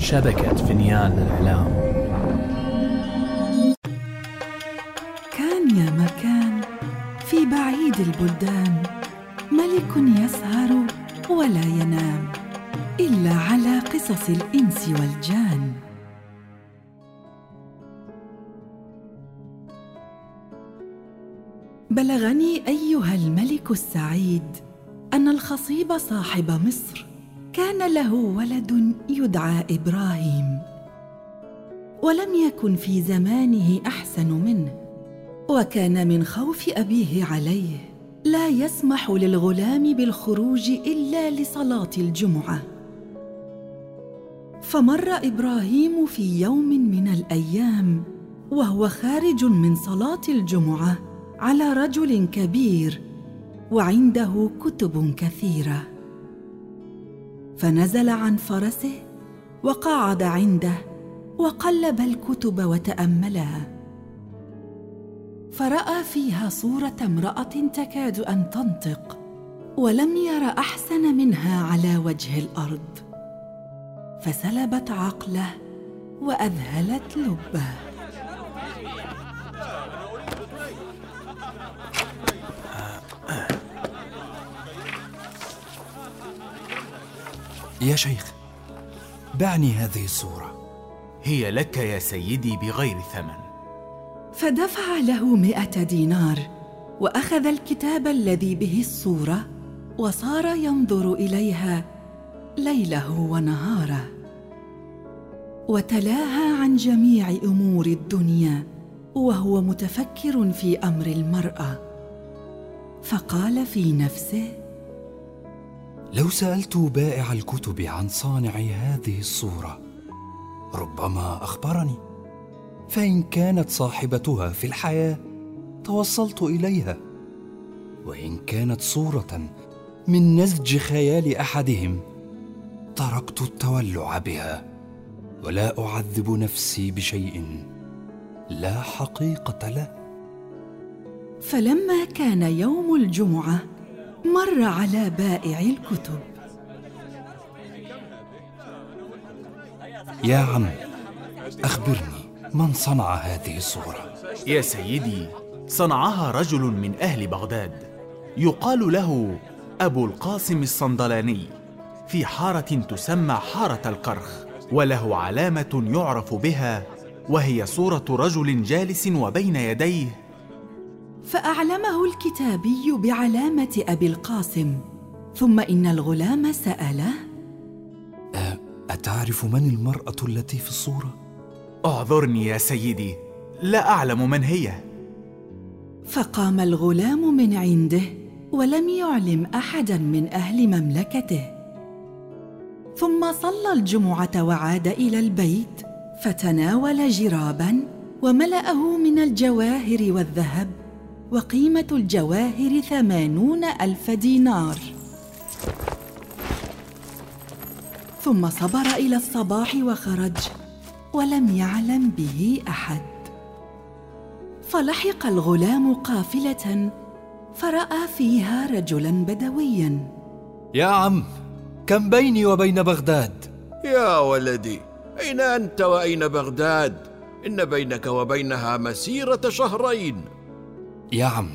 شبكة فنيان الإعلام كان يا مكان في بعيد البلدان ملك يسهر ولا ينام إلا على قصص الإنس والجان. بلغني أيها الملك السعيد أن الخصيب صاحب مصر كان له ولد يدعى إبراهيم ولم يكن في زمانه أحسن منه وكان من خوف أبيه عليه. لا يسمح للغلام بالخروج إلا لصلاة الجمعة. فمر إبراهيم في يوم من الأيام وهو خارج من صلاة الجمعة على رجل كبير وعنده كتب كثيرة. فنزل عن فرسه وقعد عنده وقلب الكتب وتاملها فرأى فيها صورة امرأة تكاد أن تنطق ولم ير أحسن منها على وجه الأرض. فسلبت عقله وأذهلت لبه. يا شيخ بعني هذه الصورة. هي لك يا سيدي بغير ثمن. فدفع له مئة دينار وأخذ الكتاب الذي به الصورة وصار ينظر إليها ليله ونهاره. وتلاها عن جميع أمور الدنيا وهو متفكر في أمر المرأة. فقال في نفسه لو سألت بائع الكتب عن صانع هذه الصورة ربما أخبرني. فإن كانت صاحبتها في الحياة توصلت إليها. وإن كانت صورة من نسج خيال أحدهم تركت التولع بها. ولا أعذب نفسي بشيء لا حقيقة له. فلما كان يوم الجمعة مر على بائع الكتب. يا عم أخبرني من صنع هذه الصورة. يا سيدي صنعها رجل من أهل بغداد. يقال له أبو القاسم الصندلاني في حارة تسمى حارة الكرخ وله علامة يعرف بها وهي صورة رجل جالس وبين يديه فأعلمه الكتابي بعلامة أبي القاسم. ثم إن الغلام سأله أتعرف من المرأة التي في الصورة؟ اعذرني يا سيدي لا أعلم من هي. فقام الغلام من عنده ولم يعلم أحدا من أهل مملكته. ثم صلى الجمعة وعاد إلى البيت فتناول جرابا وملأه من الجواهر والذهب. وقيمة الجواهر ثمانون ألف دينار. ثم صبر إلى الصباح وخرج ولم يعلم به أحد. فلحق الغلام قافلة فرأى فيها رجلا بدويا. يا عم كم بيني وبين بغداد؟ يا ولدي أين أنت وأين بغداد؟ إن بينك وبينها مسيرة شهرين. يا عم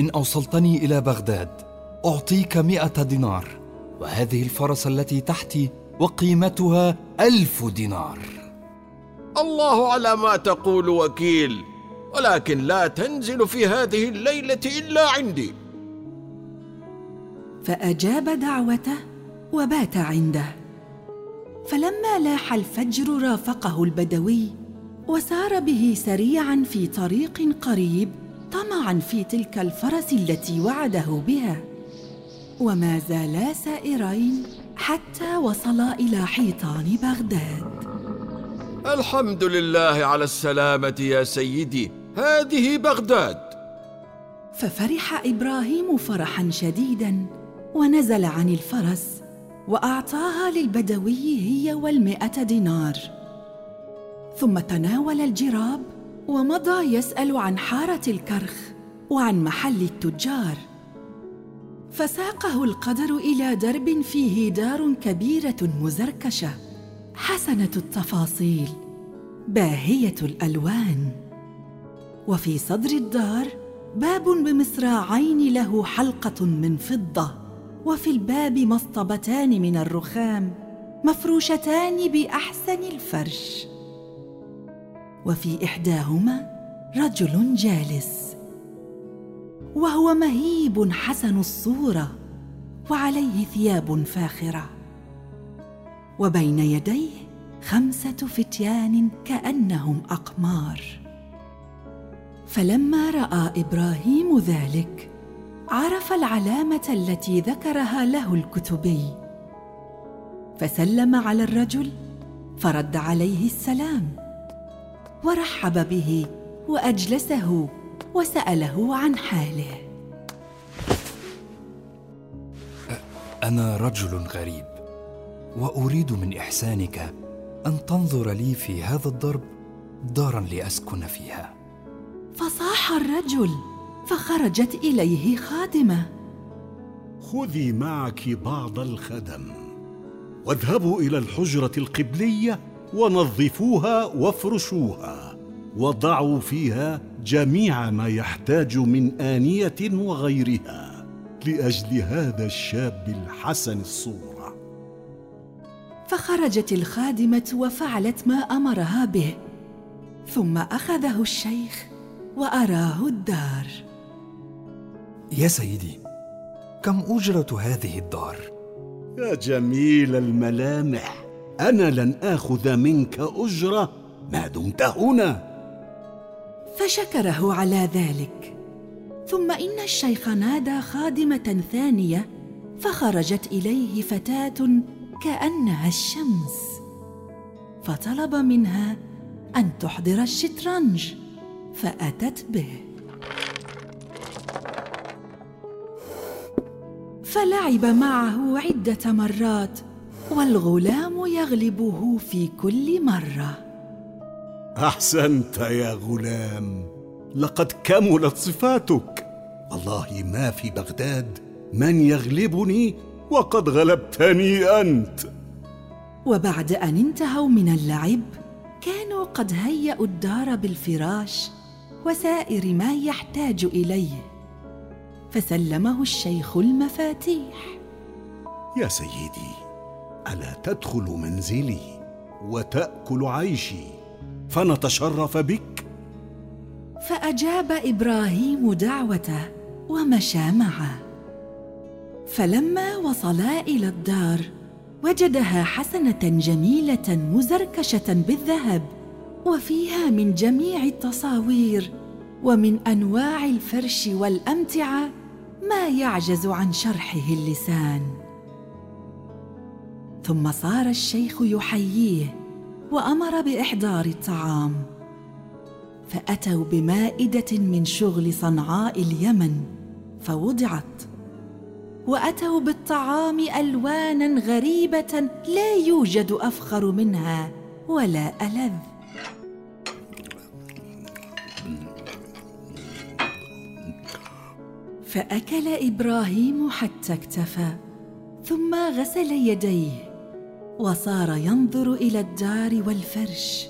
إن أوصلتني إلى بغداد أعطيك مائه دينار وهذه الفرس التي تحتي وقيمتها ألف دينار. الله على ما تقول وكيل ولكن لا تنزل في هذه الليلة إلا عندي. فأجاب دعوته وبات عنده. فلما لاح الفجر رافقه البدوي وسار به سريعا في طريق قريب طمعا في تلك الفرس التي وعده بها. وما زالا سائرين حتى وصلا إلى حيطان بغداد. الحمد لله على السلامة يا سيدي. هذه بغداد. ففرح إبراهيم فرحا شديدا ونزل عن الفرس وأعطاها للبدوي هي والمائه دينار. ثم تناول الجراب ومضى يسأل عن حارة الكرخ وعن محل التجار. فساقه القدر إلى درب فيه دار كبيرة مزركشة حسنة التفاصيل باهية الألوان. وفي صدر الدار باب بمصراعين له حلقة من فضة وفي الباب مصطبتان من الرخام مفروشتان بأحسن الفرش. وفي إحداهما رجل جالس. وهو مهيب حسن الصورة وعليه ثياب فاخرة. وبين يديه خمسة فتيان كأنهم أقمار. فلما رأى إبراهيم ذلك عرف العلامة التي ذكرها له الكتبي. فسلم على الرجل فرد عليه السلام. ورحب به وأجلسه وسأله عن حاله. أنا رجل غريب وأريد من إحسانك أن تنظر لي في هذا الضرب دارا لأسكن فيها. فصاح الرجل فخرجت إليه خادمة. خذي معك بعض الخدم واذهبوا إلى الحجرة القبلية ونظفوها وافرشوها. وضعوا فيها جميع ما يحتاج من آنية وغيرها لأجل هذا الشاب الحسن الصورة. فخرجت الخادمة وفعلت ما أمرها به ثم أخذه الشيخ وأراه الدار. يا سيدي كم أجرة هذه الدار؟ يا جميل الملامح. أنا لن آخذ منك أجرة. ما دمت هنا. فشكره على ذلك. ثم إن الشيخ نادى خادمة ثانية فخرجت إليه فتاة كأنها الشمس. فطلب منها أن تحضر الشطرنج فأتت به. فلعب معه عدة مرات والغلام يغلبه في كل مرة. أحسنت يا غلام. لقد كملت صفاتك. والله ما في بغداد من يغلبني وقد غلبتني أنت. وبعد أن انتهوا من اللعب كانوا قد هيأوا الدار بالفراش وسائر ما يحتاج إليه. فسلمه الشيخ المفاتيح. يا سيدي ألا تدخل منزلي وتأكل عيشي فنتشرف بك؟ فأجاب إبراهيم دعوته ومشى معه. فلما وصلا إلى الدار وجدها حسنة جميلة مزركشة بالذهب وفيها من جميع التصاوير ومن أنواع الفرش والأمتعة ما يعجز عن شرحه اللسان. ثم صار الشيخ يحييه وأمر بإحضار الطعام. فأتوا بمائدة من شغل صنعاء اليمن فوضعت. وأتوا بالطعام ألوانا غريبة لا يوجد أفخر منها ولا ألذ. فأكل إبراهيم حتى اكتفى ثم غسل يديه. وصار ينظر إلى الدار والفرش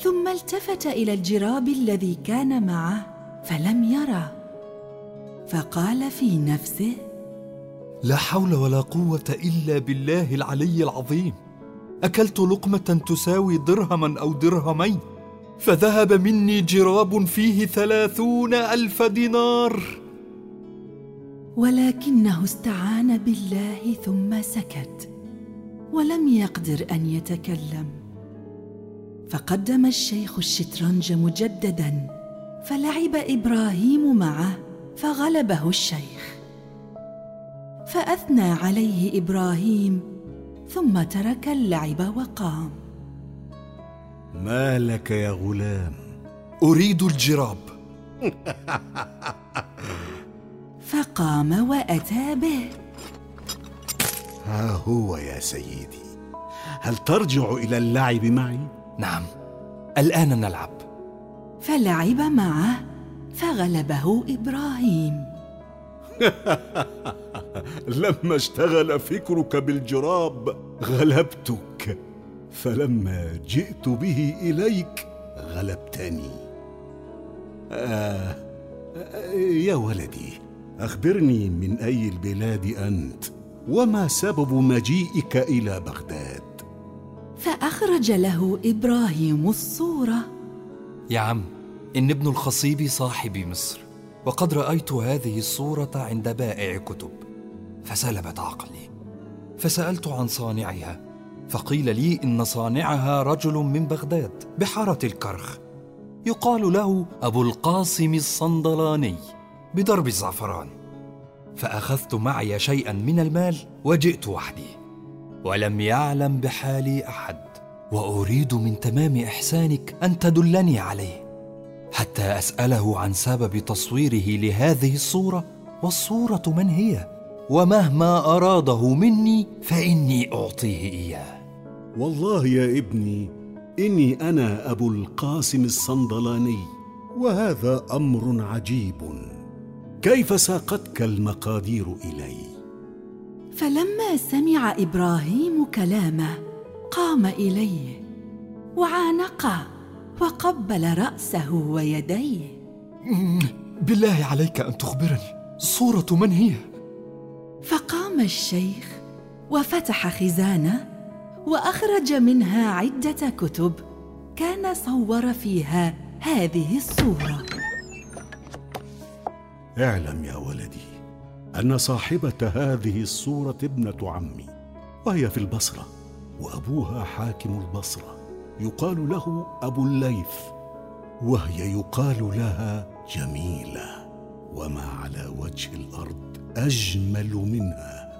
ثم التفت إلى الجراب الذي كان معه فلم يره فقال في نفسه لا حول ولا قوة إلا بالله العلي العظيم. أكلت لقمة تساوي درهما أو درهمين فذهب مني جراب فيه ثلاثون ألف دينار. ولكنه استعان بالله ثم سكت. ولم يقدر أن يتكلم. فقدم الشيخ الشطرنج مجددا فلعب إبراهيم معه فغلبه الشيخ. فأثنى عليه إبراهيم ثم ترك اللعب وقام. ما لك يا غلام؟ أريد الجراب. فقام وأتى به. ها هو يا سيدي. هل ترجع إلى اللعب معي؟ نعم الآن نلعب. فلعب معه فغلبه إبراهيم. لما اشتغل فكرك بالجراب غلبتك. فلما جئت به إليك غلبتني. آه آه يا ولدي أخبرني من أي البلاد أنت؟ وما سبب مجيئك إلى بغداد؟ فأخرج له إبراهيم الصورة. يا عم إن ابن الخصيب صاحب مصر وقد رأيت هذه الصورة عند بائع كتب فسلبت عقلي فسألت عن صانعها فقيل لي إن صانعها رجل من بغداد بحارة الكرخ يقال له أبو القاسم الصندلاني بدرب الزعفران. فأخذت معي شيئا من المال وجئت وحدي. ولم يعلم بحالي أحد وأريد من تمام إحسانك أن تدلني عليه حتى أسأله عن سبب تصويره لهذه الصورة. والصورة من هي؟ ومهما أراده مني فإني أعطيه إياه. والله يا ابني إني أنا أبو القاسم الصندلاني وهذا أمر عجيب. كيف ساقتك المقادير إلي؟ فلما سمع إبراهيم كلامه قام إليه وعانقه وقبل رأسه ويديه. بالله عليك أن تخبرني صورة من هي؟ فقام الشيخ وفتح خزانة وأخرج منها عدة كتب كان صور فيها هذه الصورة. اعلم يا ولدي أن صاحبة هذه الصورة ابنة عمي وهي في البصرة وأبوها حاكم البصرة يقال له أبو الليث وهي يقال لها جميلة وما على وجه الأرض أجمل منها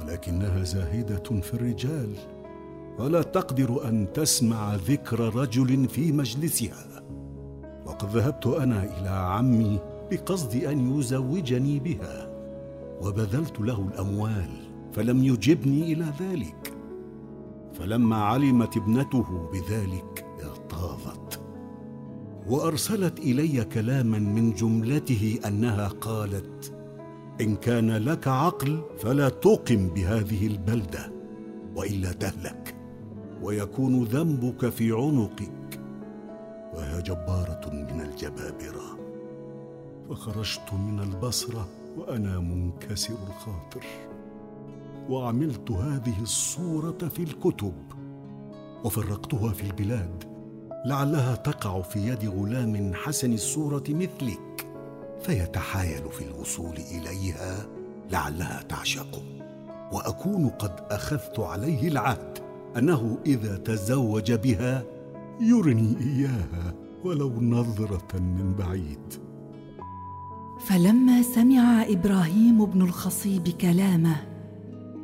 ولكنها زاهدة في الرجال ولا تقدر أن تسمع ذكر رجل في مجلسها. وقد ذهبت أنا إلى عمي بقصد أن يزوجني بها وبذلت له الأموال فلم يجبني إلى ذلك. فلما علمت ابنته بذلك اغتاظت. وأرسلت إلي كلاما من جملته أنها قالت إن كان لك عقل فلا تقم بهذه البلدة وإلا تهلك ويكون ذنبك في عنقك. وهي جبارة من الجبابرة. فخرجت من البصرة وأنا منكسر الخاطر. وعملت هذه الصورة في الكتب وفرقتها في البلاد. لعلها تقع في يد غلام حسن الصورة مثلك فيتحايل في الوصول إليها لعلها تعشقه وأكون قد أخذت عليه العهد أنه إذا تزوج بها يرني إياها ولو نظرة من بعيد. فلما سمع إبراهيم بن الخصيب كلامه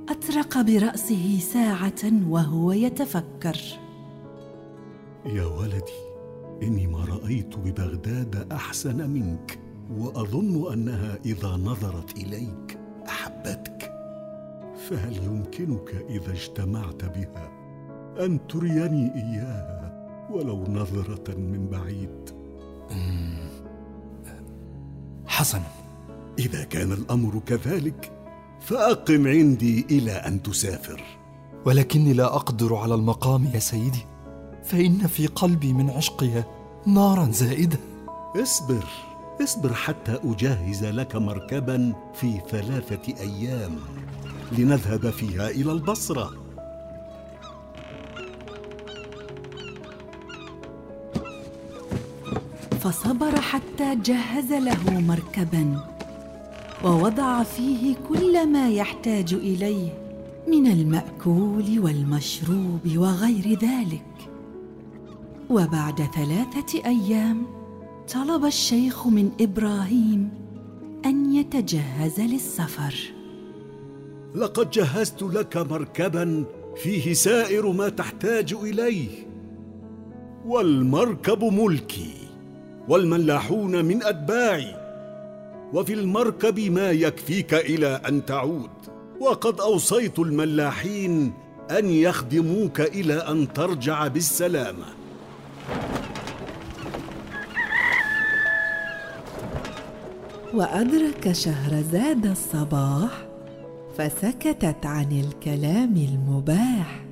أطرق برأسه ساعة وهو يتفكر. يا ولدي إني ما رأيت ببغداد أحسن منك وأظن أنها إذا نظرت إليك أحبتك. فهل يمكنك إذا اجتمعت بها أن تريني إياها ولو نظرة من بعيد؟ حسنا إذا كان الأمر كذلك فأقم عندي إلى أن تسافر. ولكني لا أقدر على المقام يا سيدي فإن في قلبي من عشقها نارا زائدة. اصبر اصبر حتى أجهز لك مركبا في ثلاثة أيام لنذهب فيها إلى البصرة. فصبر حتى جهز له مركبا ووضع فيه كل ما يحتاج إليه من المأكول والمشروب وغير ذلك. وبعد ثلاثة أيام طلب الشيخ من إبراهيم أن يتجهز للسفر. لقد جهزت لك مركبا فيه سائر ما تحتاج إليه والمركب ملكي. والملاحون من أتباعي. وفي المركب ما يكفيك إلى أن تعود. وقد أوصيت الملاحين أن يخدموك إلى أن ترجع بالسلامة. وأدرك شهرزاد الصباح فسكتت عن الكلام المباح.